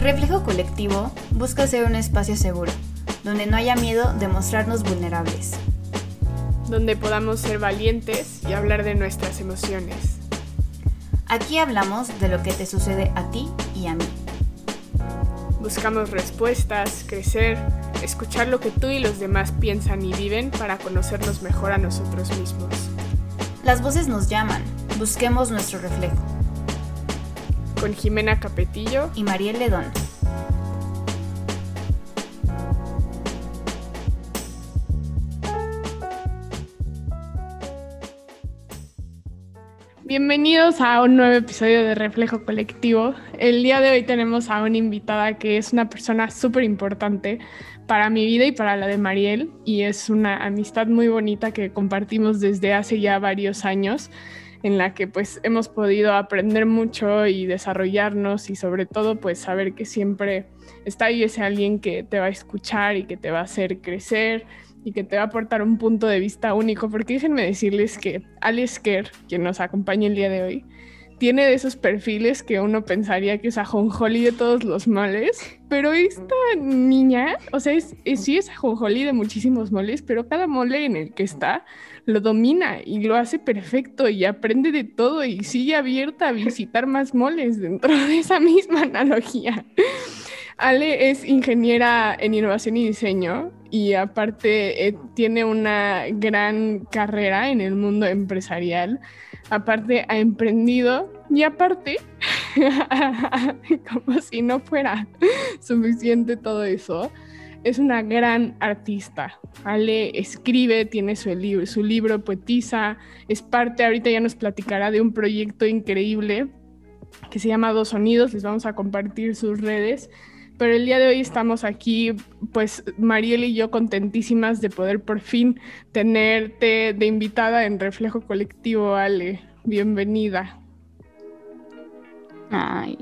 Reflejo Colectivo busca ser un espacio seguro, donde no haya miedo de mostrarnos vulnerables. Donde podamos ser valientes y hablar de nuestras emociones. Aquí hablamos de lo que te sucede a ti y a mí. Buscamos respuestas, crecer, escuchar lo que tú y los demás piensan y viven para conocernos mejor a nosotros mismos. Las voces nos llaman, busquemos nuestro reflejo. Con Jimena Capetillo y Mariel Ledón. Bienvenidos a un nuevo episodio de Reflejo Colectivo. El día de hoy tenemos a una invitada que es una persona súper importante para mi vida y para la de Mariel y es una amistad muy bonita que compartimos desde hace ya varios años en la que pues hemos podido aprender mucho y desarrollarnos y sobre todo pues saber que siempre está ahí ese alguien que te va a escuchar y que te va a hacer crecer y que te va a aportar un punto de vista único, porque déjenme decirles que Alice Kerr, quien nos acompaña el día de hoy, tiene de esos perfiles que uno pensaría que es ajonjolí de todos los males, pero esta niña, o sea, es, sí es ajonjolí de muchísimos moles, pero cada mole en el que está lo domina y lo hace perfecto y aprende de todo y sigue abierta a visitar más moles dentro de esa misma analogía. Ale es ingeniera en innovación y diseño y aparte eh, tiene una gran carrera en el mundo empresarial. Aparte ha emprendido y aparte, como si no fuera suficiente todo eso, es una gran artista. Ale escribe, tiene su libro, su libro poetiza, es parte, ahorita ya nos platicará de un proyecto increíble que se llama Dos Sonidos, les vamos a compartir sus redes pero el día de hoy estamos aquí, pues Mariel y yo contentísimas de poder por fin tenerte de invitada en Reflejo Colectivo, Ale. Bienvenida. Ay.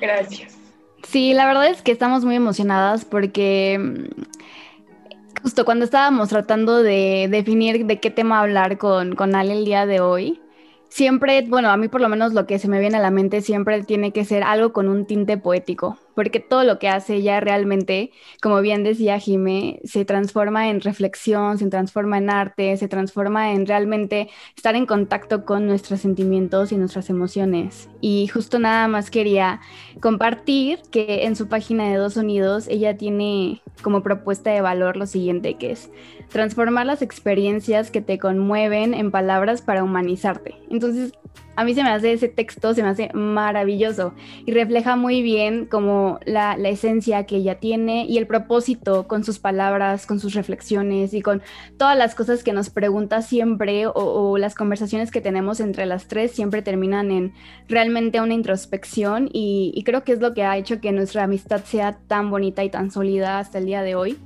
Gracias. Sí, la verdad es que estamos muy emocionadas porque mm, justo cuando estábamos tratando de definir de qué tema hablar con, con Ale el día de hoy, siempre, bueno, a mí por lo menos lo que se me viene a la mente siempre tiene que ser algo con un tinte poético, porque todo lo que hace ella realmente, como bien decía Jime, se transforma en reflexión, se transforma en arte, se transforma en realmente estar en contacto con nuestros sentimientos y nuestras emociones. Y justo nada más quería compartir que en su página de Dos Unidos ella tiene como propuesta de valor lo siguiente, que es transformar las experiencias que te conmueven en palabras para humanizarte. Entonces, a mí se me hace ese texto, se me hace maravilloso y refleja muy bien como la, esencia que ella tiene y el propósito con sus palabras, con sus reflexiones y con todas las cosas que nos pregunta siempre o, las conversaciones que tenemos entre las tres siempre terminan en realmente una introspección y, y creo que es lo que ha hecho que nuestra amistad sea tan bonita y tan sólida hasta el día de hoy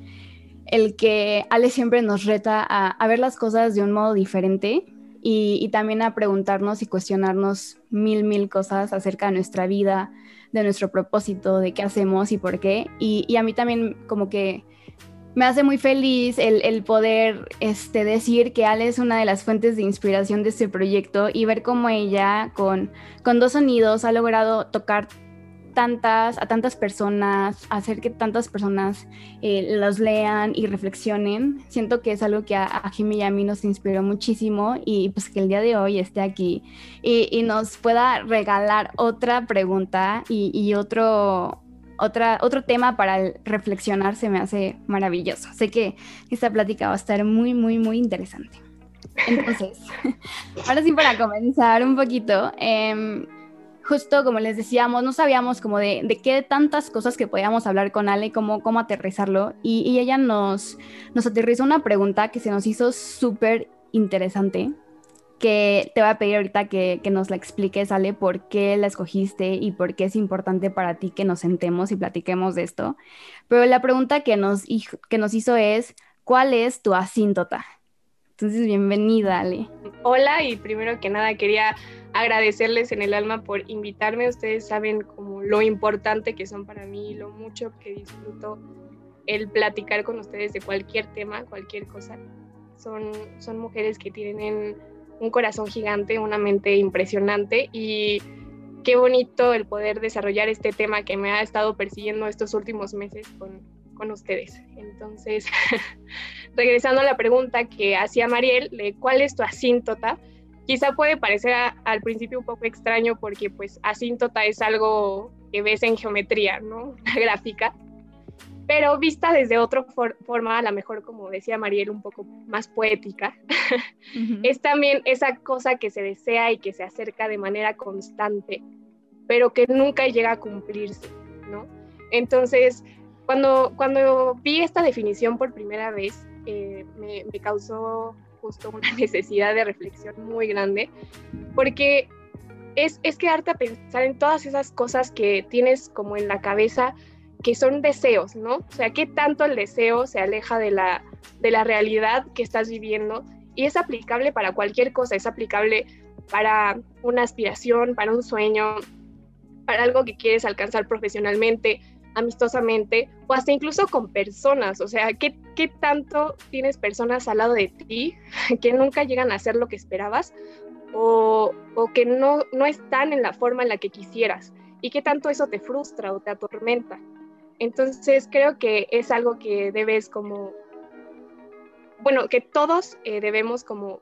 el que Ale siempre nos reta a, ver las cosas de un modo diferente y, también a preguntarnos y cuestionarnos mil, mil cosas acerca de nuestra vida, de nuestro propósito, de qué hacemos y por qué. Y, a mí también como que me hace muy feliz el, poder este, decir que Ale es una de las fuentes de inspiración de este proyecto y ver cómo ella con, con dos sonidos ha logrado tocar tantas, a tantas personas, hacer que tantas personas eh, los lean y reflexionen. Siento que es algo que a, a Jimmy y a mí nos inspiró muchísimo y pues que el día de hoy esté aquí y, nos pueda regalar otra pregunta y, otro, otra, otro tema para reflexionar se me hace maravilloso. Sé que esta plática va a estar muy, muy, muy interesante. Entonces, ahora sí para comenzar un poquito, eh, justo como les decíamos, no sabíamos como de, de, qué tantas cosas que podíamos hablar con Ale, cómo, cómo aterrizarlo. Y, ella nos, nos aterrizó una pregunta que se nos hizo súper interesante, que te voy a pedir ahorita que, que, nos la expliques, Ale, por qué la escogiste y por qué es importante para ti que nos sentemos y platiquemos de esto. Pero la pregunta que nos, que nos hizo es, ¿cuál es tu asíntota? Entonces, bienvenida, Ale. Hola, y primero que nada quería agradecerles en el alma por invitarme. Ustedes saben como lo importante que son para mí, lo mucho que disfruto el platicar con ustedes de cualquier tema, cualquier cosa. Son, son mujeres que tienen un corazón gigante, una mente impresionante y qué bonito el poder desarrollar este tema que me ha estado persiguiendo estos últimos meses con, con ustedes. Entonces, regresando a la pregunta que hacía Mariel, de cuál es tu asíntota, quizá puede parecer al principio un poco extraño porque pues asíntota es algo que ves en geometría, ¿no? Una gráfica, pero vista desde otra forma, a lo mejor como decía Mariel, un poco más poética, es también esa cosa que se desea y que se acerca de manera constante, pero que nunca llega a cumplirse, ¿no? Entonces, cuando, cuando vi esta definición por primera vez, eh, me, me causó justo una necesidad de reflexión muy grande, porque es, es quedarte a pensar en todas esas cosas que tienes como en la cabeza, que son deseos, ¿no? O sea, qué tanto el deseo se aleja de la, de la realidad que estás viviendo y es aplicable para cualquier cosa, es aplicable para una aspiración, para un sueño, para algo que quieres alcanzar profesionalmente, amistosamente o hasta incluso con personas. O sea, ¿qué, ¿qué, tanto tienes personas al lado de ti que nunca llegan a hacer lo que esperabas o, o que no, no están en la forma en la que quisieras? ¿Y qué tanto eso te frustra o te atormenta? Entonces creo que es algo que debes como, bueno, que todos eh, debemos como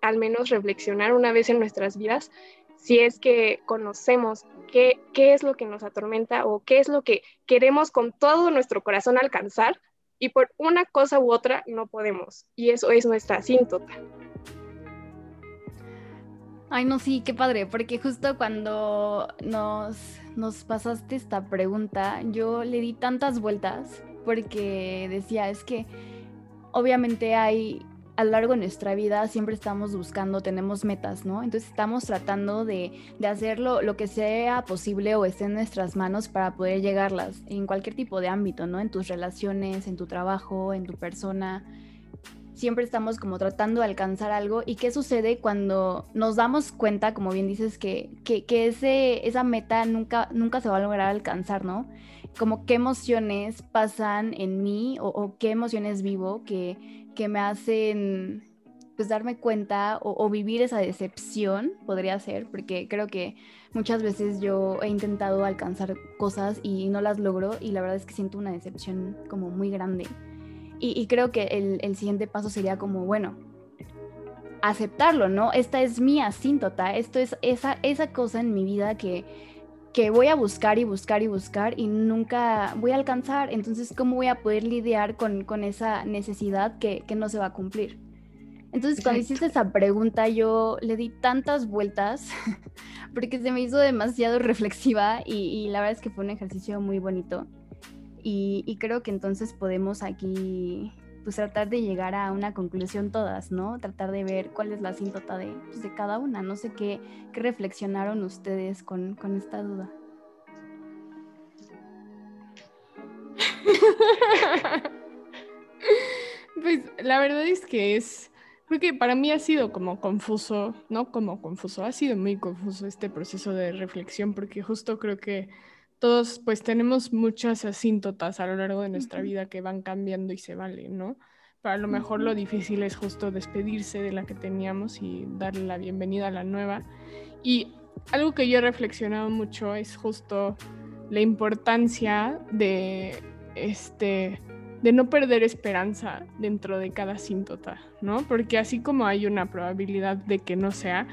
al menos reflexionar una vez en nuestras vidas si es que conocemos qué, qué es lo que nos atormenta o qué es lo que queremos con todo nuestro corazón alcanzar y por una cosa u otra no podemos. Y eso es nuestra asíntota. Ay, no, sí, qué padre, porque justo cuando nos nos pasaste esta pregunta, yo le di tantas vueltas porque decía, es que obviamente hay a lo largo de nuestra vida siempre estamos buscando, tenemos metas, ¿no? Entonces estamos tratando de, de hacerlo lo que sea posible o esté en nuestras manos para poder llegarlas en cualquier tipo de ámbito, ¿no? En tus relaciones, en tu trabajo, en tu persona siempre estamos como tratando de alcanzar algo y qué sucede cuando nos damos cuenta, como bien dices, que, que, ese, esa meta nunca, nunca se va a lograr alcanzar, ¿no? Como qué emociones pasan en mí o, qué emociones vivo que, que, me hacen pues darme cuenta o, vivir esa decepción, podría ser, porque creo que muchas veces yo he intentado alcanzar cosas y no las logro y la verdad es que siento una decepción como muy grande. Y, creo que el, siguiente paso sería como, bueno, aceptarlo, ¿no? Esta es mi asíntota, esto es esa, esa cosa en mi vida que, que voy a buscar y buscar y buscar y nunca voy a alcanzar. Entonces, ¿cómo voy a poder lidiar con, con esa necesidad que, que, no se va a cumplir? Entonces, cuando hiciste esa pregunta, yo le di tantas vueltas porque se me hizo demasiado reflexiva y, y la verdad es que fue un ejercicio muy bonito. Y, creo que entonces podemos aquí pues tratar de llegar a una conclusión todas, ¿no? Tratar de ver cuál es la asíntota de, pues, de cada una. No sé qué, qué reflexionaron ustedes con, con esta duda. pues la verdad es que es, creo que para mí ha sido como confuso, no como confuso, ha sido muy confuso este proceso de reflexión porque justo creo que todos pues tenemos muchas asíntotas a lo largo de nuestra vida que van cambiando y se valen, ¿no? Para lo mejor lo difícil es justo despedirse de la que teníamos y darle la bienvenida a la nueva. Y algo que yo he reflexionado mucho es justo la importancia de este de no perder esperanza dentro de cada asíntota, ¿no? Porque así como hay una probabilidad de que no sea,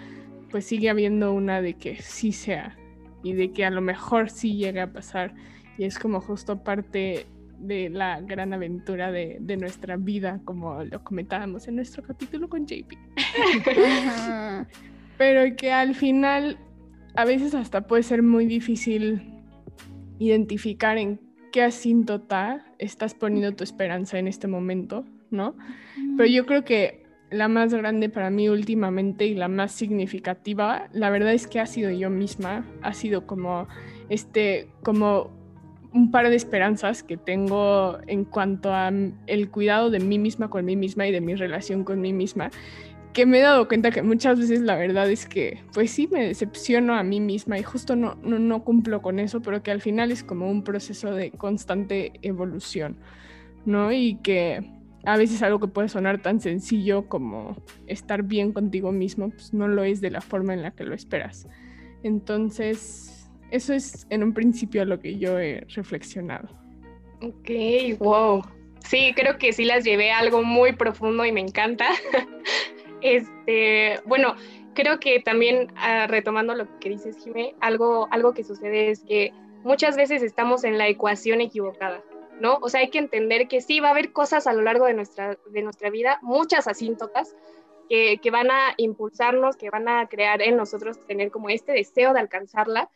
pues sigue habiendo una de que sí sea y de que a lo mejor sí llega a pasar. Y es como justo parte de la gran aventura de, de nuestra vida, como lo comentábamos en nuestro capítulo con JP. Pero que al final a veces hasta puede ser muy difícil identificar en qué asíntota estás poniendo tu esperanza en este momento, ¿no? Pero yo creo que la más grande para mí últimamente y la más significativa, la verdad es que ha sido yo misma, ha sido como este, como un par de esperanzas que tengo en cuanto a el cuidado de mí misma con mí misma y de mi relación con mí misma, que me he dado cuenta que muchas veces la verdad es que, pues sí, me decepciono a mí misma y justo no, no, no cumplo con eso, pero que al final es como un proceso de constante evolución, ¿no? Y que a veces algo que puede sonar tan sencillo como estar bien contigo mismo, pues no lo es de la forma en la que lo esperas. Entonces, eso es en un principio lo que yo he reflexionado. Ok, wow. Sí, creo que sí las llevé a algo muy profundo y me encanta. este, bueno, creo que también ah, retomando lo que dices, Jimé, algo, algo que sucede es que muchas veces estamos en la ecuación equivocada, ¿no? O sea, hay que entender que sí va a haber cosas a lo largo de nuestra, de nuestra vida, muchas asíntotas, que, que van a impulsarnos, que van a crear en nosotros tener como este deseo de alcanzarla,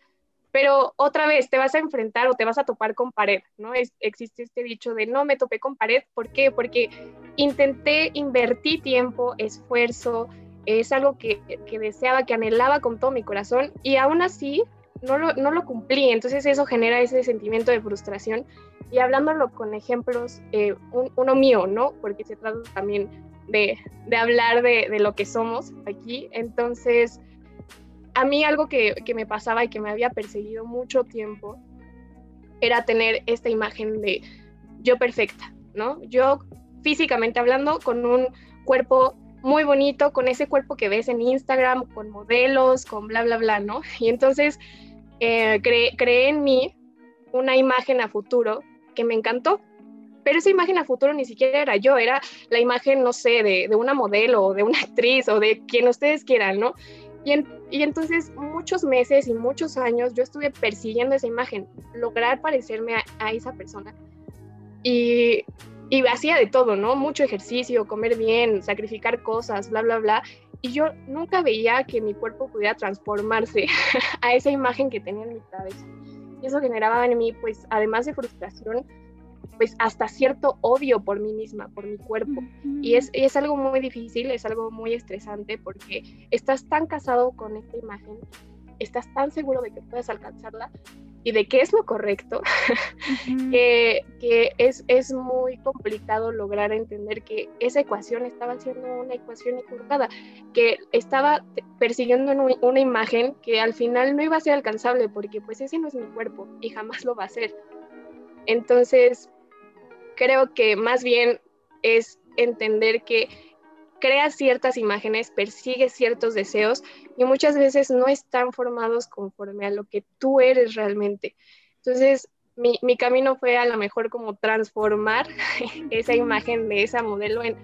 pero otra vez te vas a enfrentar o te vas a topar con pared, ¿no? Es, existe este dicho de no me topé con pared, ¿por qué? Porque intenté, invertir tiempo, esfuerzo, es algo que, que, deseaba, que anhelaba con todo mi corazón y aún así no lo, no lo, cumplí, entonces eso genera ese sentimiento de frustración y hablándolo con ejemplos, eh, uno mío, ¿no? Porque se trata también de, de hablar de, de, lo que somos aquí, entonces a mí algo que, que me pasaba y que me había perseguido mucho tiempo era tener esta imagen de yo perfecta, ¿no? Yo físicamente hablando con un cuerpo muy bonito, con ese cuerpo que ves en Instagram, con modelos, con bla, bla, bla, ¿no? Y entonces eh, creé en mí una imagen a futuro que me encantó, pero esa imagen a futuro ni siquiera era yo, era la imagen, no sé, de, de una modelo o de una actriz o de quien ustedes quieran, ¿no? Y, en, y, entonces muchos meses y muchos años yo estuve persiguiendo esa imagen, lograr parecerme a, esa persona. Y, y, hacía de todo, ¿no? Mucho ejercicio, comer bien, sacrificar cosas, bla, bla, bla. Y yo nunca veía que mi cuerpo pudiera transformarse a esa imagen que tenía en mi cabeza. Y eso generaba en mí, pues, además de frustración, pues hasta cierto odio por mí misma, por mi cuerpo. Y es, y es algo muy difícil, es algo muy estresante porque estás tan casado con esta imagen, estás tan seguro de que puedes alcanzarla y de que es lo correcto, que, que es, es, muy complicado lograr entender que esa ecuación estaba siendo una ecuación equivocada, que estaba persiguiendo una imagen que al final no iba a ser alcanzable porque pues ese no es mi cuerpo y jamás lo va a ser. Entonces, creo que más bien es entender que creas ciertas imágenes, persigues ciertos deseos y muchas veces no están formados conforme a lo que tú eres realmente. Entonces, mi, mi camino fue a lo mejor como transformar esa imagen de esa modelo en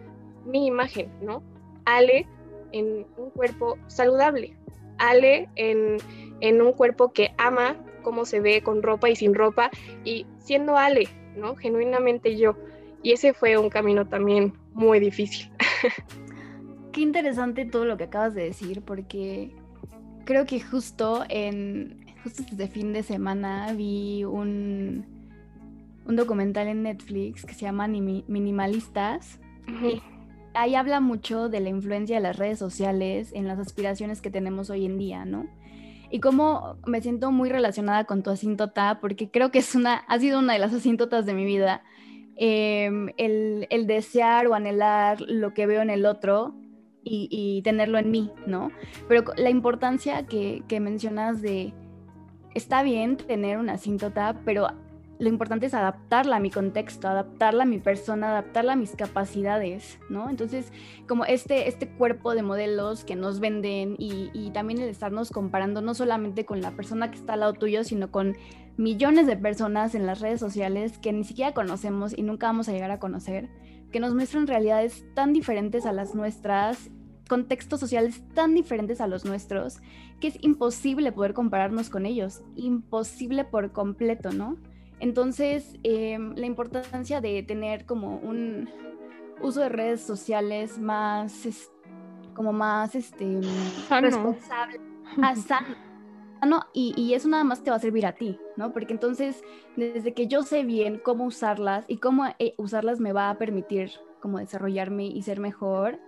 mi imagen, ¿no? Ale en un cuerpo saludable, Ale en, en un cuerpo que ama cómo se ve con ropa y sin ropa y siendo Ale, ¿no? Genuinamente yo. Y ese fue un camino también muy difícil. Qué interesante todo lo que acabas de decir, porque creo que justo en justo este fin de semana vi un, un documental en Netflix que se llama Minimalistas. ahí habla mucho de la influencia de las redes sociales en las aspiraciones que tenemos hoy en día, ¿no? y cómo me siento muy relacionada con tu asíntota, porque creo que es una, ha sido una de las asíntotas de mi vida, em, el, el, desear o anhelar lo que veo en el otro y, tenerlo en mí, ¿no? Pero la importancia que, que mencionas de, está bien tener una asíntota, pero lo importante es adaptarla a mi contexto, adaptarla a mi persona, adaptarla a mis capacidades, ¿no? Entonces, como este, este cuerpo de modelos que nos venden y, y, también el estarnos comparando no solamente con la persona que está al lado tuyo, sino con millones de personas en las redes sociales que ni siquiera conocemos y nunca vamos a llegar a conocer, que nos muestran realidades tan diferentes a las nuestras contextos sociales tan diferentes a los nuestros que es imposible poder compararnos con ellos, imposible por completo, ¿no? Entonces, eh, la importancia de tener como un uso de redes sociales más, es, como más, este, sano. responsable, ah, sano. Y, y, eso nada más te va a servir a ti, ¿no? Porque entonces, desde que yo sé bien cómo usarlas y cómo eh, usarlas me va a permitir como desarrollarme y ser mejor,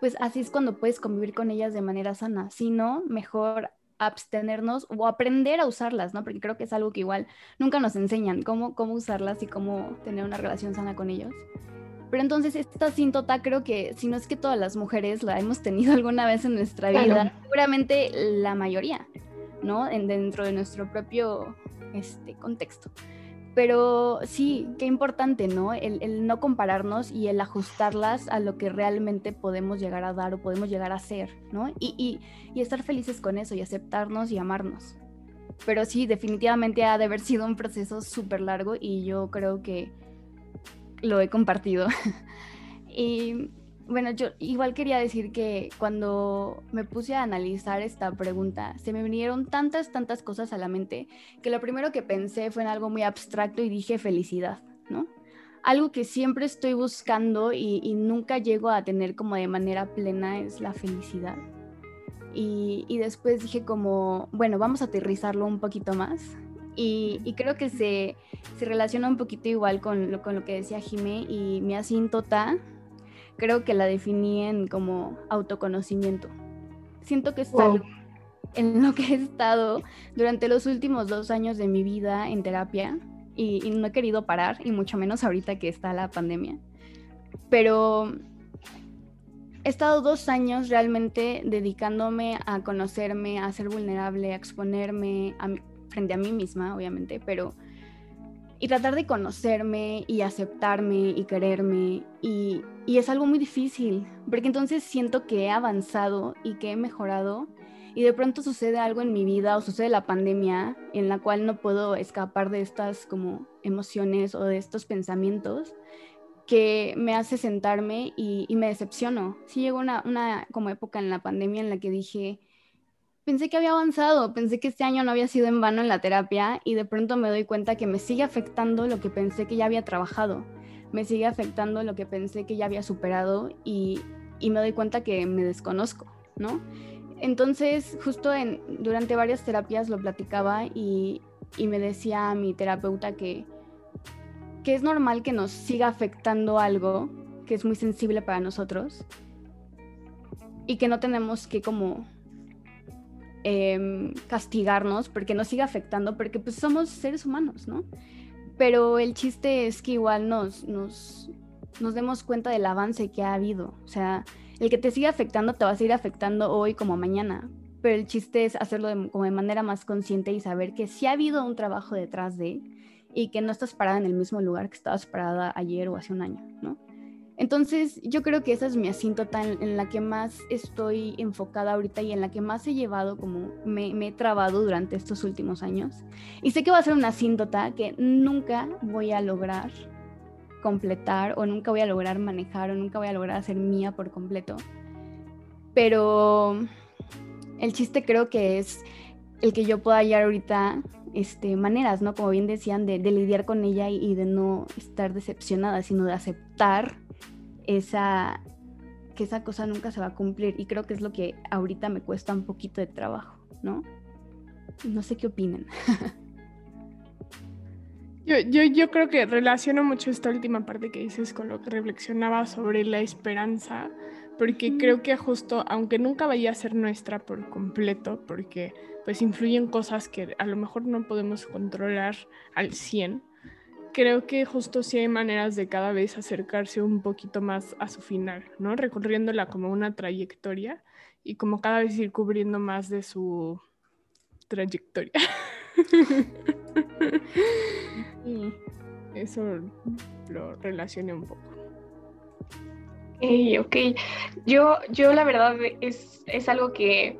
pues así es cuando puedes convivir con ellas de manera sana. Si no, mejor abstenernos o aprender a usarlas, ¿no? Porque creo que es algo que igual nunca nos enseñan, cómo, cómo usarlas y cómo tener una relación sana con ellos. Pero entonces esta síntota creo que si no es que todas las mujeres la hemos tenido alguna vez en nuestra vida, seguramente la mayoría, ¿no? En, dentro de nuestro propio este, contexto. Pero sí, qué importante, ¿no? El, no compararnos y el ajustarlas a lo que realmente podemos llegar a dar o podemos llegar a ser, ¿no? Y, y estar felices con eso y aceptarnos y amarnos. Pero sí, definitivamente ha de haber sido un proceso súper largo y yo creo que lo he compartido. y bueno, yo igual quería decir que cuando me puse a analizar esta pregunta, se me vinieron tantas, tantas cosas a la mente que lo primero que pensé fue en algo muy abstracto y dije felicidad, ¿no? Algo que siempre estoy buscando y, nunca llego a tener como de manera plena es la felicidad. Y, después dije como, bueno, vamos a aterrizarlo un poquito más. Y, creo que se, se, relaciona un poquito igual con lo, con lo que decía Jimé y mi asíntota creo que la definí en como autoconocimiento. Siento que es en lo que he estado durante los últimos dos años de mi vida en terapia y, no he querido parar, y mucho menos ahorita que está la pandemia. Pero he estado dos años realmente dedicándome a conocerme, a ser vulnerable, a exponerme frente a mí misma, obviamente, pero y tratar de conocerme y aceptarme y quererme y, y, es algo muy difícil porque entonces siento que he avanzado y que he mejorado y de pronto sucede algo en mi vida o sucede la pandemia en la cual no puedo escapar de estas como emociones o de estos pensamientos que me hace sentarme y, me decepciono. Sí llegó una, una como época en la pandemia en la que dije, pensé que había avanzado, pensé que este año no había sido en vano en la terapia y de pronto me doy cuenta que me sigue afectando lo que pensé que ya había trabajado, me sigue afectando lo que pensé que ya había superado y, me doy cuenta que me desconozco, ¿no? Entonces, justo en, durante varias terapias lo platicaba y, me decía a mi terapeuta que, que es normal que nos siga afectando algo que es muy sensible para nosotros y que no tenemos que como Em, castigarnos porque nos sigue afectando, porque pues somos seres humanos, ¿no? Pero el chiste es que igual nos, nos, nos demos cuenta del avance que ha habido. O sea, el que te sigue afectando te va a seguir afectando hoy como mañana. Pero el chiste es hacerlo de, como de manera más consciente y saber que sí ha habido un trabajo detrás de y que no estás parada en el mismo lugar que estabas parada ayer o hace un año, ¿no? Entonces, yo creo que esa es mi asíntota en, la que más estoy enfocada ahorita y en la que más he llevado, como me, he trabado durante estos últimos años. Y sé que va a ser una asíntota que nunca voy a lograr completar o nunca voy a lograr manejar o nunca voy a lograr hacer mía por completo. Pero el chiste creo que es el que yo pueda hallar ahorita este, maneras, ¿no? Como bien decían, de, lidiar con ella y, de no estar decepcionada, sino de aceptar esa, que esa cosa nunca se va a cumplir. Y creo que es lo que ahorita me cuesta un poquito de trabajo, ¿no? No sé qué opinen. Yo, yo, yo, creo que relaciono mucho esta última parte que dices con lo que reflexionaba sobre la esperanza, porque creo que justo, aunque nunca vaya a ser nuestra por completo, porque pues influyen cosas que a lo mejor no podemos controlar al 100, creo que justo sí hay maneras de cada vez acercarse un poquito más a su final, ¿no? Recorriéndola como una trayectoria y como cada vez ir cubriendo más de su trayectoria. y eso lo relacioné un poco. ok, yo, yo la verdad es, es algo que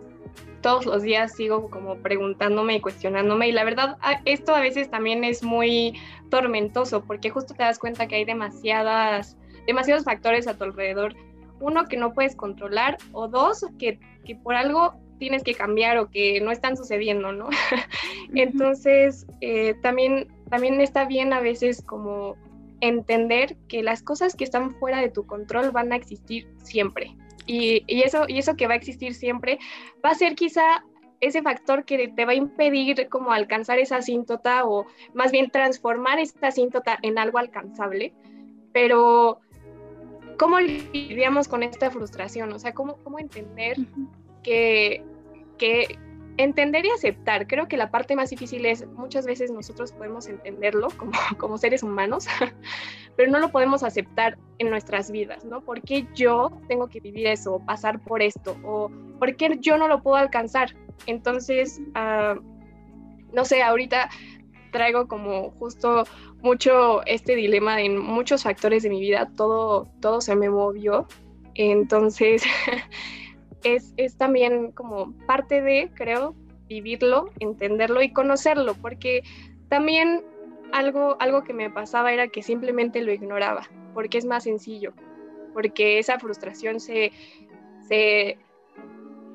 todos los días sigo como preguntándome y cuestionándome y la verdad esto a veces también es muy tormentoso porque justo te das cuenta que hay demasiadas, demasiados factores a tu alrededor. Uno que no puedes controlar o dos que, que por algo tienes que cambiar o que no están sucediendo, ¿no? Entonces, eh, también, también está bien a veces como entender que las cosas que están fuera de tu control van a existir siempre. Y, y, eso, y eso que va a existir siempre va a ser quizá ese factor que te va a impedir como alcanzar esa asíntota o más bien transformar esta asíntota en algo alcanzable. Pero, ¿cómo lidiamos con esta frustración? O sea, ¿cómo, cómo entender que, que entender y aceptar. Creo que la parte más difícil es muchas veces nosotros podemos entenderlo como, como seres humanos, pero no lo podemos aceptar en nuestras vidas, ¿no? ¿Por qué yo tengo que vivir eso o pasar por esto? ¿O por qué yo no lo puedo alcanzar? Entonces, uh, no sé, ahorita traigo como justo mucho este dilema en muchos factores de mi vida, todo, todo se me movió. Entonces, es, es también como parte de, creo, vivirlo, entenderlo y conocerlo, porque también algo, algo que me pasaba era que simplemente lo ignoraba, porque es más sencillo, porque esa frustración se, se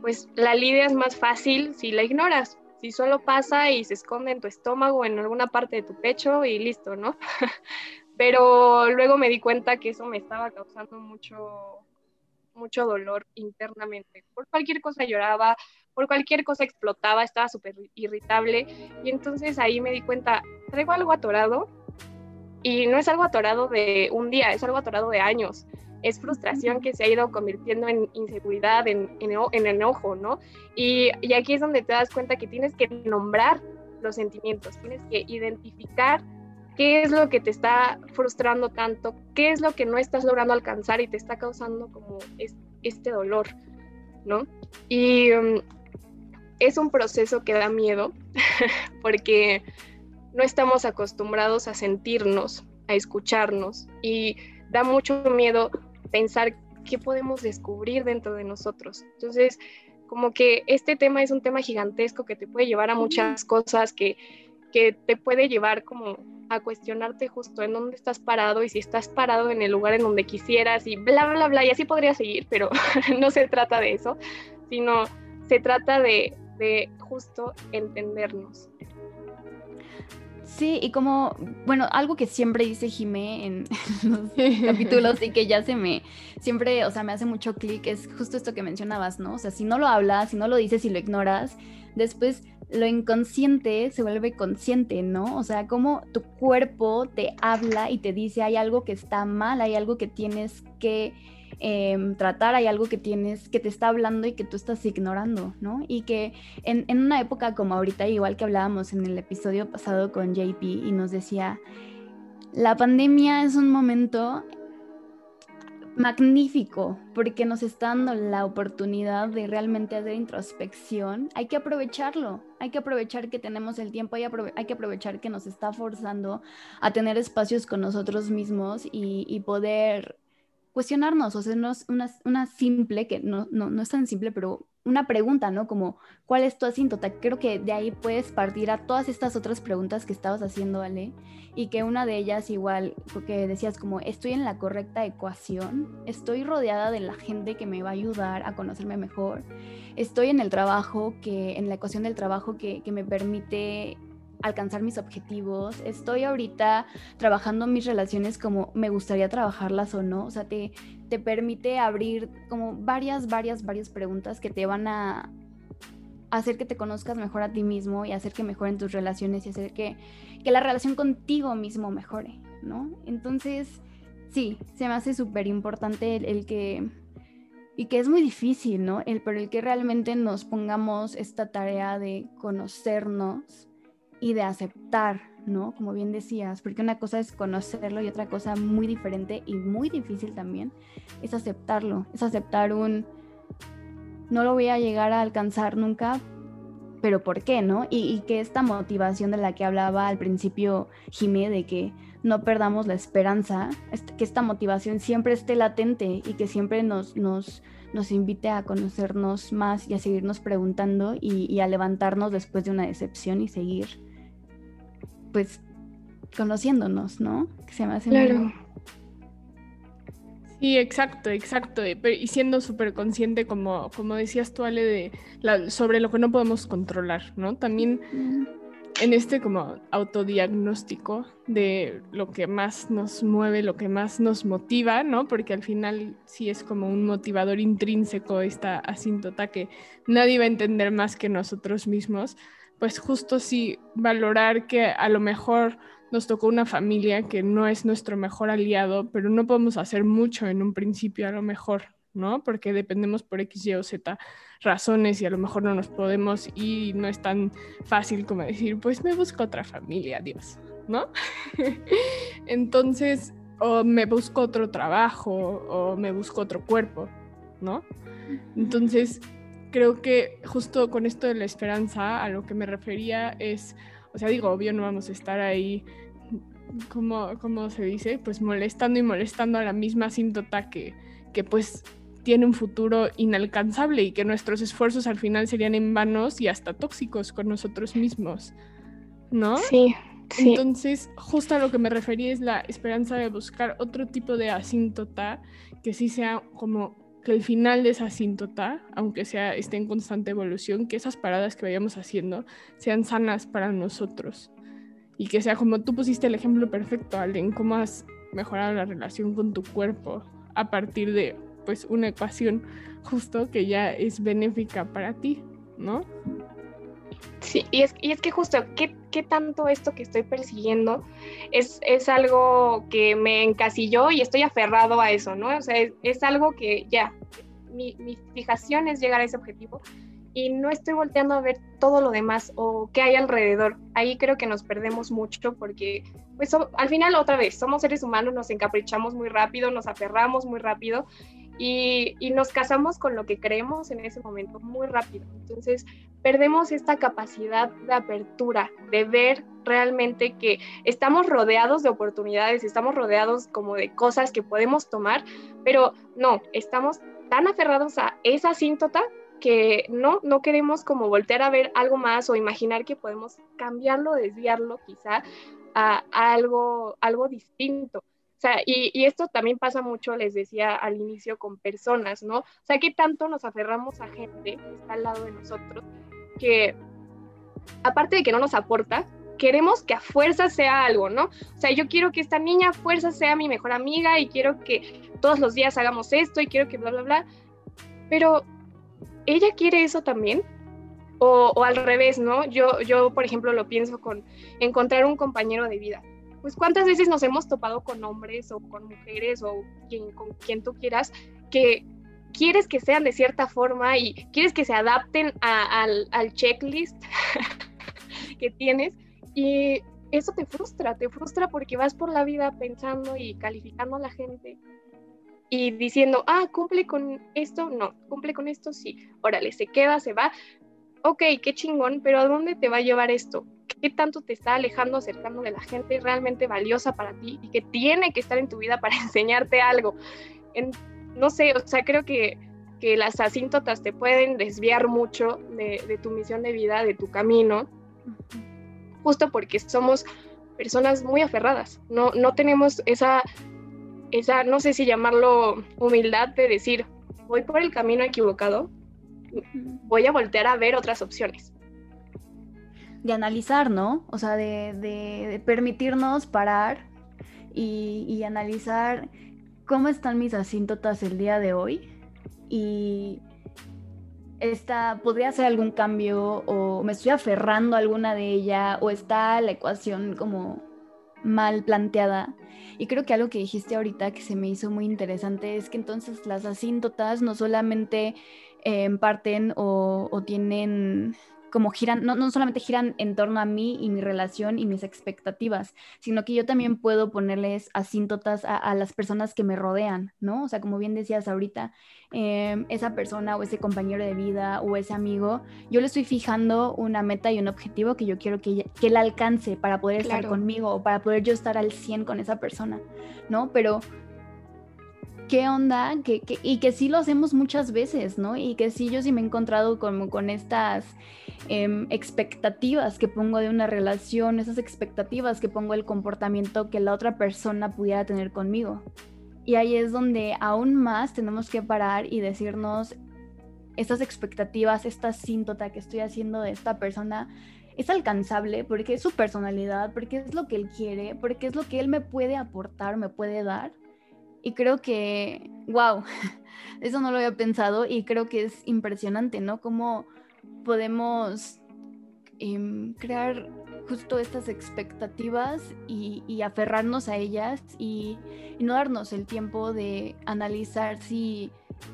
pues la lidias más fácil si la ignoras, si solo pasa y se esconde en tu estómago, en alguna parte de tu pecho y listo, ¿no? Pero luego me di cuenta que eso me estaba causando mucho, mucho dolor internamente. Por cualquier cosa lloraba, por cualquier cosa explotaba, estaba súper irritable. Y entonces ahí me di cuenta, traigo algo atorado y no es algo atorado de un día, es algo atorado de años. Es frustración que se ha ido convirtiendo en inseguridad, en, en, enojo, ¿no? Y, y aquí es donde te das cuenta que tienes que nombrar los sentimientos, tienes que identificar qué es lo que te está frustrando tanto, qué es lo que no estás logrando alcanzar y te está causando como este dolor, ¿no? Y um, es un proceso que da miedo porque no estamos acostumbrados a sentirnos, a escucharnos y da mucho miedo pensar qué podemos descubrir dentro de nosotros. Entonces, como que este tema es un tema gigantesco que te puede llevar a muchas cosas, que, que te puede llevar como a cuestionarte justo en dónde estás parado y si estás parado en el lugar en donde quisieras y bla, bla, bla, y así podría seguir, pero no se trata de eso, sino se trata de, de justo entendernos. Sí, y como, bueno, algo que siempre dice Jimé en los capítulos y que ya se me, siempre, o sea, me hace mucho clic, es justo esto que mencionabas, ¿no? O sea, si no lo hablas, si no lo dices y lo ignoras, después lo inconsciente se vuelve consciente, ¿no? O sea, como tu cuerpo te habla y te dice hay algo que está mal, hay algo que tienes que Em, tratar, hay algo que tienes, que te está hablando y que tú estás ignorando, ¿no? Y que en, en una época como ahorita, igual que hablábamos en el episodio pasado con JP y nos decía, la pandemia es un momento magnífico porque nos está dando la oportunidad de realmente hacer introspección. Hay que aprovecharlo, hay que aprovechar que tenemos el tiempo, hay, hay que aprovechar que nos está forzando a tener espacios con nosotros mismos y, poder cuestionarnos, o sea, una, una simple, que no, no, no, es tan simple, pero una pregunta, ¿no? Como, ¿cuál es tu asíntota? Creo que de ahí puedes partir a todas estas otras preguntas que estabas haciendo, Ale, y que una de ellas igual, porque decías como, estoy en la correcta ecuación, estoy rodeada de la gente que me va a ayudar a conocerme mejor, estoy en el trabajo, que en la ecuación del trabajo que, que me permite alcanzar mis objetivos, estoy ahorita trabajando mis relaciones como me gustaría trabajarlas o no, o sea, te, te permite abrir como varias, varias, varias preguntas que te van a hacer que te conozcas mejor a ti mismo y hacer que mejoren tus relaciones y hacer que, que la relación contigo mismo mejore, ¿no? Entonces, sí, se me hace súper importante el, el que y que es muy difícil, ¿no? El, pero el que realmente nos pongamos esta tarea de conocernos y de aceptar, ¿no? Como bien decías, porque una cosa es conocerlo y otra cosa muy diferente y muy difícil también es aceptarlo, es aceptar un, no lo voy a llegar a alcanzar nunca, pero ¿por qué, no? Y, que esta motivación de la que hablaba al principio Jimé, de que no perdamos la esperanza, que esta motivación siempre esté latente y que siempre nos, nos, nos invite a conocernos más y a seguirnos preguntando y a levantarnos después de una decepción y seguir pues conociéndonos, ¿no? Que se me hace claro. Sí, exacto, exacto. Y siendo súper consciente, como, como decías tú, Ale, de sobre lo que no podemos controlar, ¿no? También en este como autodiagnóstico de lo que más nos mueve, lo que más nos motiva, ¿no? Porque al final sí es como un motivador intrínseco esta asíntota que nadie va a entender más que nosotros mismos pues justo sí valorar que a lo mejor nos tocó una familia que no es nuestro mejor aliado, pero no podemos hacer mucho en un principio a lo mejor, ¿no? Porque dependemos por X, Y o Z razones y a lo mejor no nos podemos y no es tan fácil como decir, pues me busco otra familia, Dios, ¿no? Entonces, o me busco otro trabajo o me busco otro cuerpo, ¿no? Entonces, creo que justo con esto de la esperanza, a lo que me refería es, O sea, digo, obvio, no vamos a estar ahí, como, como se dice, pues molestando y molestando a la misma asíntota que, que pues tiene un futuro inalcanzable y que nuestros esfuerzos al final serían en vanos y hasta tóxicos con nosotros mismos, ¿no? Sí. Sí. Entonces, justo a lo que me refería es la esperanza de buscar otro tipo de asíntota que sí sea como que el final de esa asíntota, aunque sea esté en constante evolución, que esas paradas que vayamos haciendo sean sanas para nosotros y que sea como tú pusiste el ejemplo perfecto, Allen, cómo has mejorado la relación con tu cuerpo a partir de pues una ecuación justo que ya es benéfica para ti, ¿no? Sí, y es, y es que justo, ¿qué, ¿qué, tanto esto que estoy persiguiendo es, es, algo que me encasilló y estoy aferrado a eso, ¿no? O sea, es, es algo que ya, mi, mi, fijación es llegar a ese objetivo y no estoy volteando a ver todo lo demás o qué hay alrededor. Ahí creo que nos perdemos mucho porque, pues, so, al final, otra vez, somos seres humanos, nos encaprichamos muy rápido, nos aferramos muy rápido y, y, nos casamos con lo que creemos en ese momento muy rápido. Entonces, perdemos esta capacidad de apertura, de ver realmente que estamos rodeados de oportunidades, estamos rodeados como de cosas que podemos tomar, pero no, estamos tan aferrados a esa asíntota que no, no queremos como voltear a ver algo más o imaginar que podemos cambiarlo, desviarlo quizá a, algo, algo distinto. O sea, y, y, esto también pasa mucho, les decía al inicio, con personas, ¿no? O sea, que tanto nos aferramos a gente que está al lado de nosotros, que aparte de que no nos aporta, queremos que a fuerza sea algo, ¿no? O sea, yo quiero que esta niña a fuerza sea mi mejor amiga y quiero que todos los días hagamos esto y quiero que bla, bla, bla. Pero ¿ella quiere eso también? O, al revés, ¿no? Yo, yo, por ejemplo, lo pienso con encontrar un compañero de vida. Pues cuántas veces nos hemos topado con hombres o con mujeres o quien, con quien tú quieras que quieres que sean de cierta forma y quieres que se adapten a, al, al checklist que tienes y eso te frustra, te frustra porque vas por la vida pensando y calificando a la gente y diciendo, ah, cumple con esto, no, cumple con esto, sí, órale, se queda, se va, ok, qué chingón, pero ¿a dónde te va a llevar esto? ¿Qué tanto te está alejando, acercando de la gente realmente valiosa para ti y que tiene que estar en tu vida para enseñarte algo? En, no sé, o sea, creo que, que las asíntotas te pueden desviar mucho de, tu misión de vida, de tu camino, justo porque somos personas muy aferradas, no, no tenemos esa esa, no sé si llamarlo humildad de decir, voy por el camino equivocado, voy a voltear a ver otras opciones. De analizar, ¿no? O sea, de, de, de permitirnos parar y, y, analizar cómo están mis asíntotas el día de hoy y esta, podría hacer algún cambio o me estoy aferrando a alguna de ella o está la ecuación como mal planteada. Y creo que algo que dijiste ahorita que se me hizo muy interesante es que entonces las asíntotas no solamente eh, parten o, o, tienen como giran, no, no, solamente giran en torno a mí y mi relación y mis expectativas, sino que yo también puedo ponerles asíntotas a, a las personas que me rodean, ¿no? O sea, como bien decías ahorita, eh, esa persona o ese compañero de vida o ese amigo, yo le estoy fijando una meta y un objetivo que yo quiero que, ella, que él alcance para poder claro. estar conmigo o para poder yo estar al 100 con esa persona, ¿no? Pero qué onda, que, que, y que sí lo hacemos muchas veces, ¿no? Y que sí, yo sí me he encontrado como con estas eh, expectativas que pongo de una relación, esas expectativas que pongo del comportamiento que la otra persona pudiera tener conmigo. Y ahí es donde aún más tenemos que parar y decirnos, estas expectativas, esta síntota que estoy haciendo de esta persona, es alcanzable porque es su personalidad, porque es lo que él quiere, porque es lo que él me puede aportar, me puede dar y creo que, wow, eso no lo había pensado y creo que es impresionante, ¿no? Cómo podemos eh, crear justo estas expectativas y, aferrarnos a ellas y, no darnos el tiempo de analizar si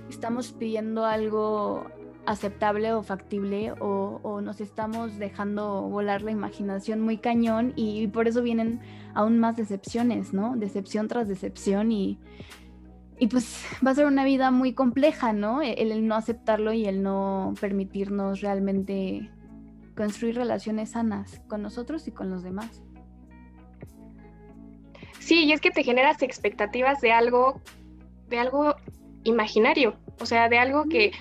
estamos pidiendo algo aceptable o factible o, o, nos estamos dejando volar la imaginación muy cañón y, y, por eso vienen aún más decepciones, ¿no? Decepción tras decepción y, y pues va a ser una vida muy compleja, ¿no? El, el, no aceptarlo y el no permitirnos realmente construir relaciones sanas con nosotros y con los demás. Sí, y es que te generas expectativas de algo, de algo imaginario, o sea, de algo que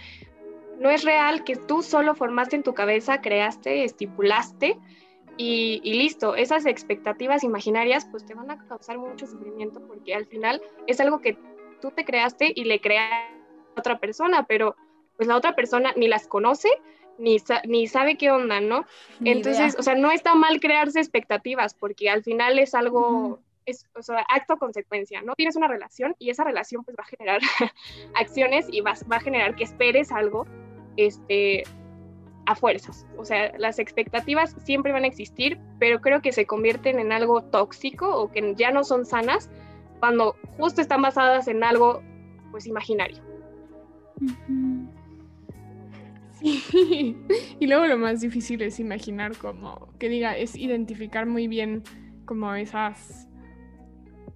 no es real, que tú solo formaste en tu cabeza, creaste, estipulaste y, listo. Esas expectativas imaginarias pues te van a causar mucho sufrimiento porque al final es algo que tú te creaste y le creas a otra persona, pero pues la otra persona ni las conoce ni, ni sabe qué onda, ¿no? Entonces, o sea, no está mal crearse expectativas porque al final es algo es o sea, acto consecuencia, ¿no? Tienes una relación y esa relación pues va a generar acciones y va, va a generar que esperes algo este, a fuerzas. O sea, las expectativas siempre van a existir, pero creo que se convierten en algo tóxico o que ya no son sanas cuando justo están basadas en algo pues imaginario. Sí, y luego lo más difícil es imaginar como, que diga, es identificar muy bien como esas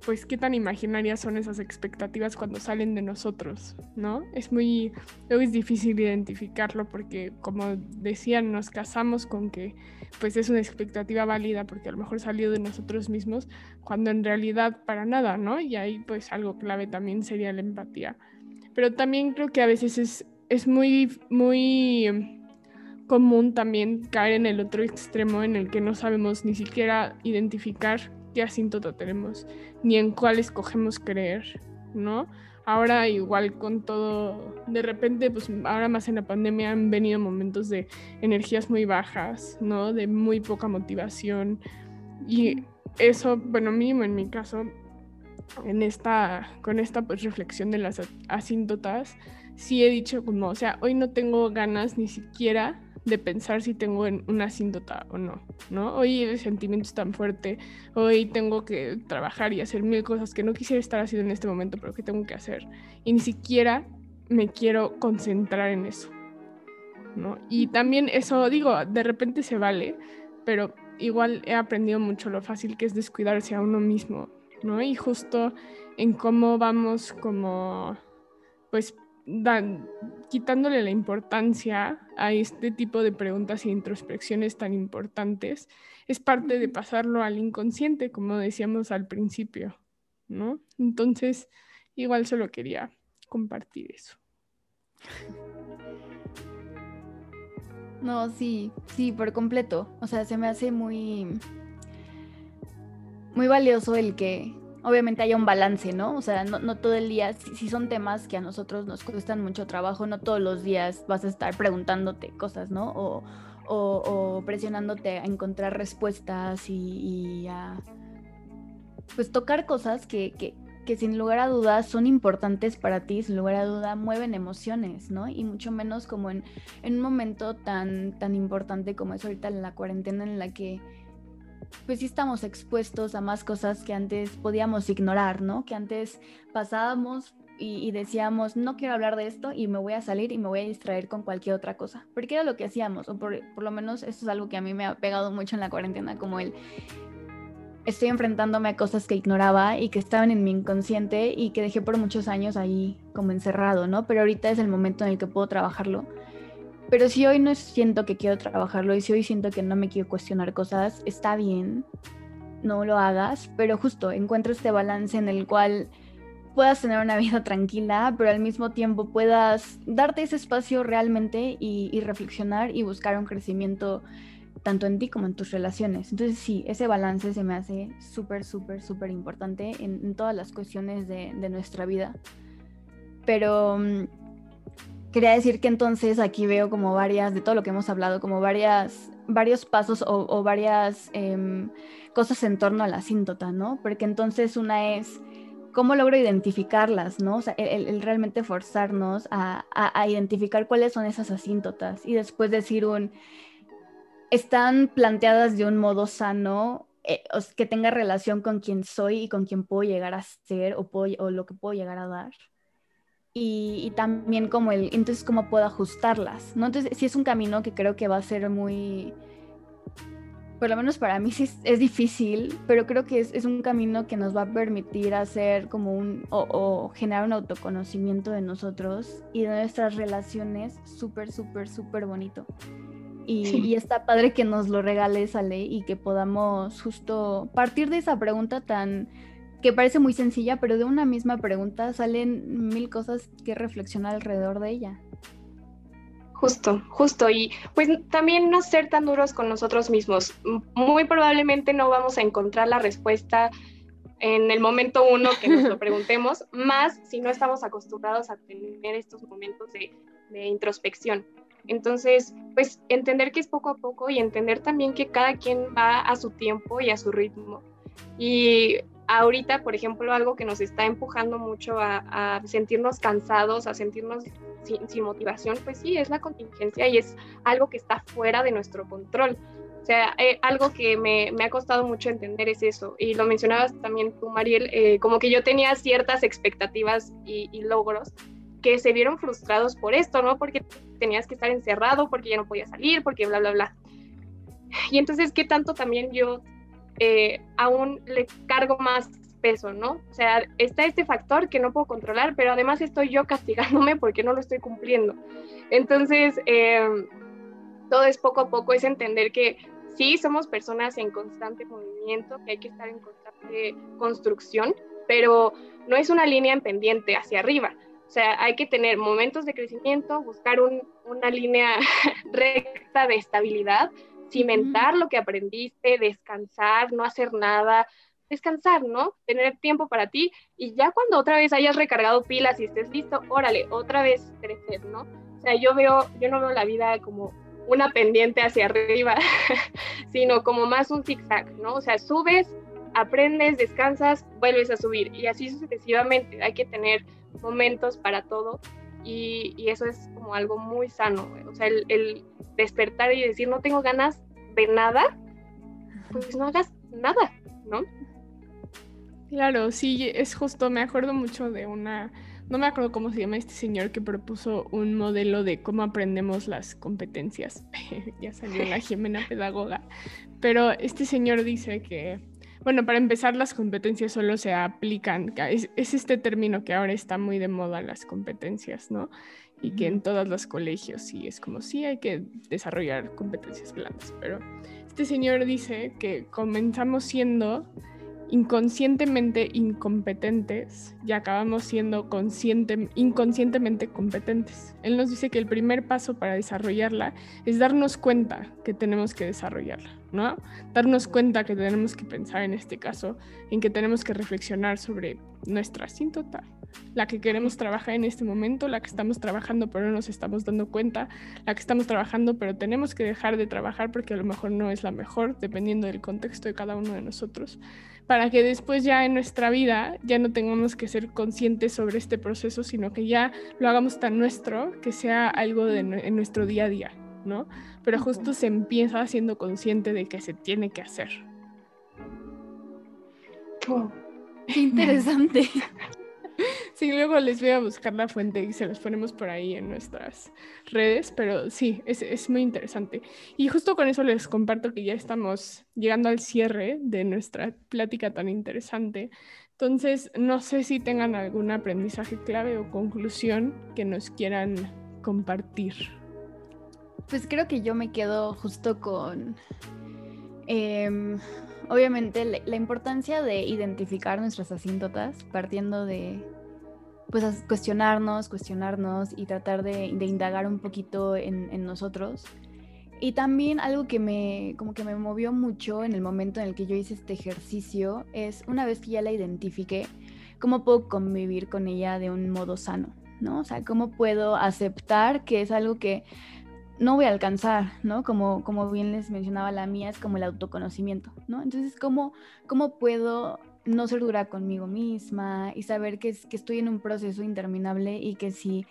pues qué tan imaginarias son esas expectativas cuando salen de nosotros, ¿no? Es muy, es difícil identificarlo porque como decían, nos casamos con que pues es una expectativa válida porque a lo mejor salió de nosotros mismos, cuando en realidad para nada, ¿no? Y ahí pues algo clave también sería la empatía. Pero también creo que a veces es, es muy, muy común también caer en el otro extremo en el que no sabemos ni siquiera identificar qué asíntota tenemos, ni en cuál escogemos creer, ¿no? Ahora igual con todo, de repente, pues ahora más en la pandemia han venido momentos de energías muy bajas, ¿no? De muy poca motivación. Y eso, bueno, mínimo en mi caso, en esta, con esta pues, reflexión de las asíntotas, sí he dicho como, o sea, hoy no tengo ganas ni siquiera de pensar si tengo una asíntota o no, ¿no? Hoy el sentimiento es tan fuerte, hoy tengo que trabajar y hacer mil cosas que no quisiera estar haciendo en este momento, pero que tengo que hacer. Y ni siquiera me quiero concentrar en eso, ¿no? Y también eso, digo, de repente se vale, pero igual he aprendido mucho lo fácil que es descuidarse a uno mismo, ¿no? Y justo en cómo vamos como, pues dan, quitándole la importancia a este tipo de preguntas e introspecciones tan importantes, es parte de pasarlo al inconsciente, como decíamos al principio, ¿no? Entonces, igual solo quería compartir eso. No, sí, sí, por completo. O sea, se me hace muy, muy valioso el que obviamente haya un balance, ¿no? O sea, no, todo el día, si, son temas que a nosotros nos cuestan mucho trabajo, no todos los días vas a estar preguntándote cosas, ¿no? O, presionándote a encontrar respuestas y, a, pues tocar cosas que, que, sin lugar a dudas son importantes para ti, sin lugar a duda mueven emociones, ¿no? Y mucho menos como en, en un momento tan, tan importante como es ahorita en la cuarentena en la que pues sí estamos expuestos a más cosas que antes podíamos ignorar, ¿no? Que antes pasábamos y, decíamos, no quiero hablar de esto y me voy a salir y me voy a distraer con cualquier otra cosa. Porque era lo que hacíamos, o por, lo menos eso es algo que a mí me ha pegado mucho en la cuarentena, como el estoy enfrentándome a cosas que ignoraba y que estaban en mi inconsciente y que dejé por muchos años ahí como encerrado, ¿no? Pero ahorita es el momento en el que puedo trabajarlo pero si hoy no siento que quiero trabajarlo y si hoy siento que no me quiero cuestionar cosas, está bien, no lo hagas, pero justo encuentra este balance en el cual puedas tener una vida tranquila, pero al mismo tiempo puedas darte ese espacio realmente y, reflexionar y buscar un crecimiento tanto en ti como en tus relaciones. Entonces sí, ese balance se me hace súper, súper, súper importante en, todas las cuestiones de, nuestra vida. Pero mm, quería decir que entonces aquí veo como varias, de todo lo que hemos hablado, como varias, varios pasos o, varias em, cosas en torno a la síntota, ¿no? Porque entonces una es cómo logro identificarlas, ¿no? O sea, el, realmente forzarnos a, identificar cuáles son esas asíntotas y después decir un, están planteadas de un modo sano, eh, que tenga relación con quien soy y con quien puedo llegar a ser o lo que puedo llegar a dar y, también como el, entonces cómo puedo ajustarlas, ¿no? Entonces sí es un camino que creo que va a ser muy, por lo menos para mí sí es, difícil, pero creo que es, es, un camino que nos va a permitir hacer como un, o, o generar un autoconocimiento de nosotros y de nuestras relaciones súper, súper, súper bonito. Y, está padre que nos lo regales, Ale, y que podamos justo partir de esa pregunta tan que parece muy sencilla, pero de una misma pregunta salen mil cosas que reflexionar alrededor de ella. Justo, justo. Y pues también no ser tan duros con nosotros mismos. Muy probablemente no vamos a encontrar la respuesta en el momento uno que nos lo preguntemos, más si no estamos acostumbrados a tener estos momentos de, de introspección. Entonces, pues entender que es poco a poco y entender también que cada quien va a su tiempo y a su ritmo. Y ahorita, por ejemplo, algo que nos está empujando mucho a, sentirnos cansados, a sentirnos sin, motivación, pues sí, es la contingencia y es algo que está fuera de nuestro control. O sea, eh, algo que me, ha costado mucho entender es eso. Y lo mencionabas también tú, Mariel, eh, como que yo tenía ciertas expectativas y, y logros que se vieron frustrados por esto, ¿no? Porque tenías que estar encerrado, porque ya no podías salir, porque bla, bla, bla. Y entonces, ¿qué tanto también yo eh, aún le cargo más peso, ¿no? O sea, está este factor que no puedo controlar, pero además estoy yo castigándome porque no lo estoy cumpliendo. Entonces, em, todo es poco a poco, es entender que sí, somos personas en constante movimiento, que hay que estar en constante construcción, pero no es una línea en pendiente hacia arriba. O sea, hay que tener momentos de crecimiento, buscar una línea recta de estabilidad cimentar lo que aprendiste, descansar, no hacer nada, descansar, ¿no? Tener tiempo para ti y ya cuando otra vez hayas recargado pilas y estés listo, órale, otra vez crecer, ¿no? O sea, yo veo, yo no veo la vida como una pendiente hacia arriba, sino como más un zigzag, ¿no? O sea, subes, aprendes, descansas, vuelves a subir y así sucesivamente. Hay que tener momentos para todo y, eso es como algo muy sano, o sea, el, despertar y decir no tengo ganas de nada, pues no hagas nada, ¿no? Claro, sí, es justo, me acuerdo mucho de una, no me acuerdo cómo se llama este señor que propuso un modelo de cómo aprendemos las competencias, ya salió la Jimena pedagoga, pero este señor dice que bueno, para empezar, las competencias solo se aplican, es, este término que ahora está muy de moda, las competencias, ¿no? Y que en todos los colegios sí es como sí hay que desarrollar competencias blandas, pero este señor dice que comenzamos siendo inconscientemente incompetentes y acabamos siendo consciente, inconscientemente competentes. Él nos dice que el primer paso para desarrollarla es darnos cuenta que tenemos que desarrollarla, ¿no? Darnos cuenta que tenemos que pensar en este caso, en que tenemos que reflexionar sobre nuestra asíntota, la que queremos trabajar en este momento, la que estamos trabajando pero no nos estamos dando cuenta, la que estamos trabajando pero tenemos que dejar de trabajar porque a lo mejor no es la mejor, dependiendo del contexto de cada uno de nosotros para que después ya en nuestra vida ya no tengamos que ser conscientes sobre este proceso, sino que ya lo hagamos tan nuestro que sea algo de, en nuestro día a día, ¿no? Pero justo se empieza siendo consciente de que se tiene que hacer. Qué interesante. Sí, luego les voy a buscar la fuente y se las ponemos por ahí en nuestras redes, pero sí, es, muy interesante. Y justo con eso les comparto que ya estamos llegando al cierre de nuestra plática tan interesante. Entonces, no sé si tengan algún aprendizaje clave o conclusión que nos quieran compartir. Pues creo que yo me quedo justo con... Em, obviamente la, importancia de identificar nuestras asíntotas partiendo de pues cuestionarnos, cuestionarnos y tratar de, indagar un poquito en, nosotros. Y también algo que me, como que me movió mucho en el momento en el que yo hice este ejercicio es una vez que ya la identifiqué, cómo puedo convivir con ella de un modo sano, ¿no? O sea, cómo puedo aceptar que es algo que no voy a alcanzar, ¿no? Como, como bien les mencionaba, la mía es como el autoconocimiento, ¿no? Entonces, ¿cómo, cómo puedo no ser dura conmigo misma y saber que, que estoy en un proceso interminable y que si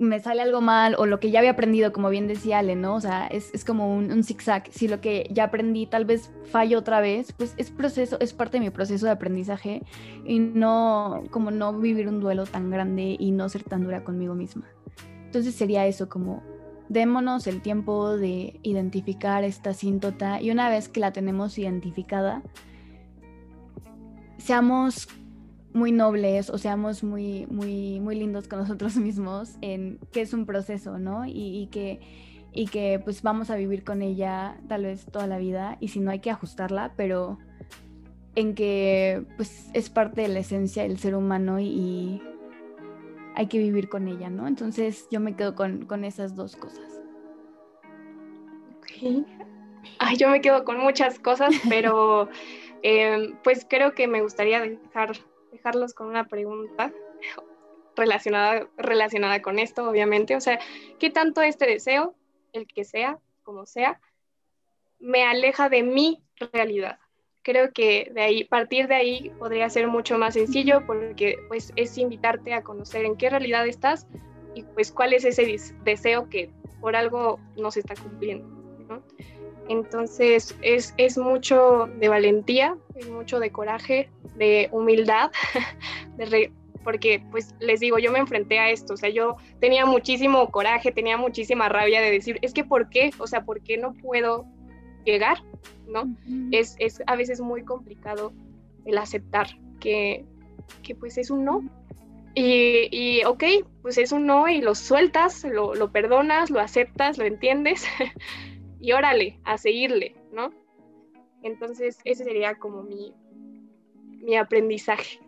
me sale algo mal o lo que ya había aprendido, como bien decía Ale, ¿no? O sea, es, es como un, zigzag. Si lo que ya aprendí tal vez fallo otra vez, pues es proceso, es parte de mi proceso de aprendizaje y no, como no vivir un duelo tan grande y no ser tan dura conmigo misma. Entonces sería eso, como démonos el tiempo de identificar esta síntota y una vez que la tenemos identificada, seamos muy nobles o seamos muy, muy, muy lindos con nosotros mismos en que es un proceso, ¿no? Y, que, y que pues vamos a vivir con ella tal vez toda la vida y si no hay que ajustarla, pero en que pues es parte de la esencia del ser humano y, hay que vivir con ella, ¿no? Entonces yo me quedo con, con esas dos cosas. Ay, yo me quedo con muchas cosas, pero eh, pues creo que me gustaría dejar, dejarlos con una pregunta relacionada, relacionada con esto, obviamente. O sea, ¿qué tanto este deseo, el que sea, como sea, me aleja de mi realidad? Creo que de ahí, partir de ahí podría ser mucho más sencillo porque pues es invitarte a conocer en qué realidad estás y pues cuál es ese deseo que por algo no se está cumpliendo. ¿no? Entonces es, es mucho de valentía, es mucho de coraje, de humildad, de porque pues les digo, yo me enfrenté a esto, o sea, yo tenía muchísimo coraje, tenía muchísima rabia de decir, es que ¿por qué? O sea, ¿por qué no puedo llegar? ¿No? es, es, a veces muy complicado el aceptar que, que pues es un no. Y, y, ok, pues es un no y lo sueltas, lo, lo perdonas, lo aceptas, lo entiendes y órale, a seguirle, ¿no? Entonces, ese sería como mi, mi aprendizaje.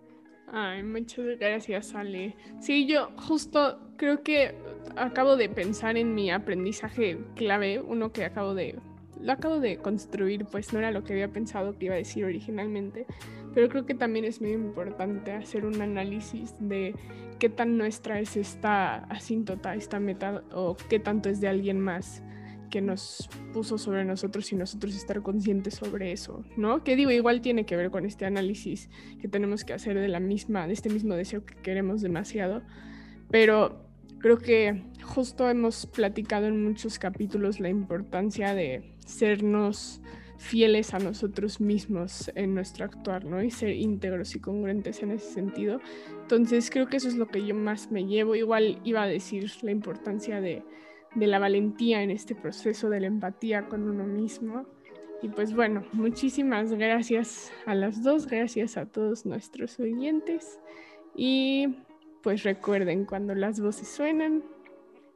Ay, muchas gracias, Ale. Sí, yo justo creo que acabo de pensar en mi aprendizaje clave, uno que acabo de lo acabo de construir, pues no era lo que había pensado que iba a decir originalmente, pero creo que también es muy importante hacer un análisis de qué tan nuestra es esta asíntota, esta meta, o qué tanto es de alguien más que nos puso sobre nosotros y nosotros estar conscientes sobre eso, ¿no? Que digo, igual tiene que ver con este análisis que tenemos que hacer de la misma, de este mismo deseo que queremos demasiado, pero creo que justo hemos platicado en muchos capítulos la importancia de sernos fieles a nosotros mismos en nuestro actuar, ¿no? Y ser íntegros y congruentes en ese sentido. Entonces creo que eso es lo que yo más me llevo. Igual iba a decir la importancia de de la valentía en este proceso de la empatía con uno mismo. Y pues bueno, muchísimas gracias a las dos, gracias a todos nuestros oyentes. Y pues recuerden, cuando las voces suenan,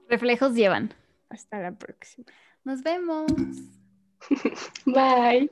reflejos llevan. Hasta la próxima. Nos vemos. Bye.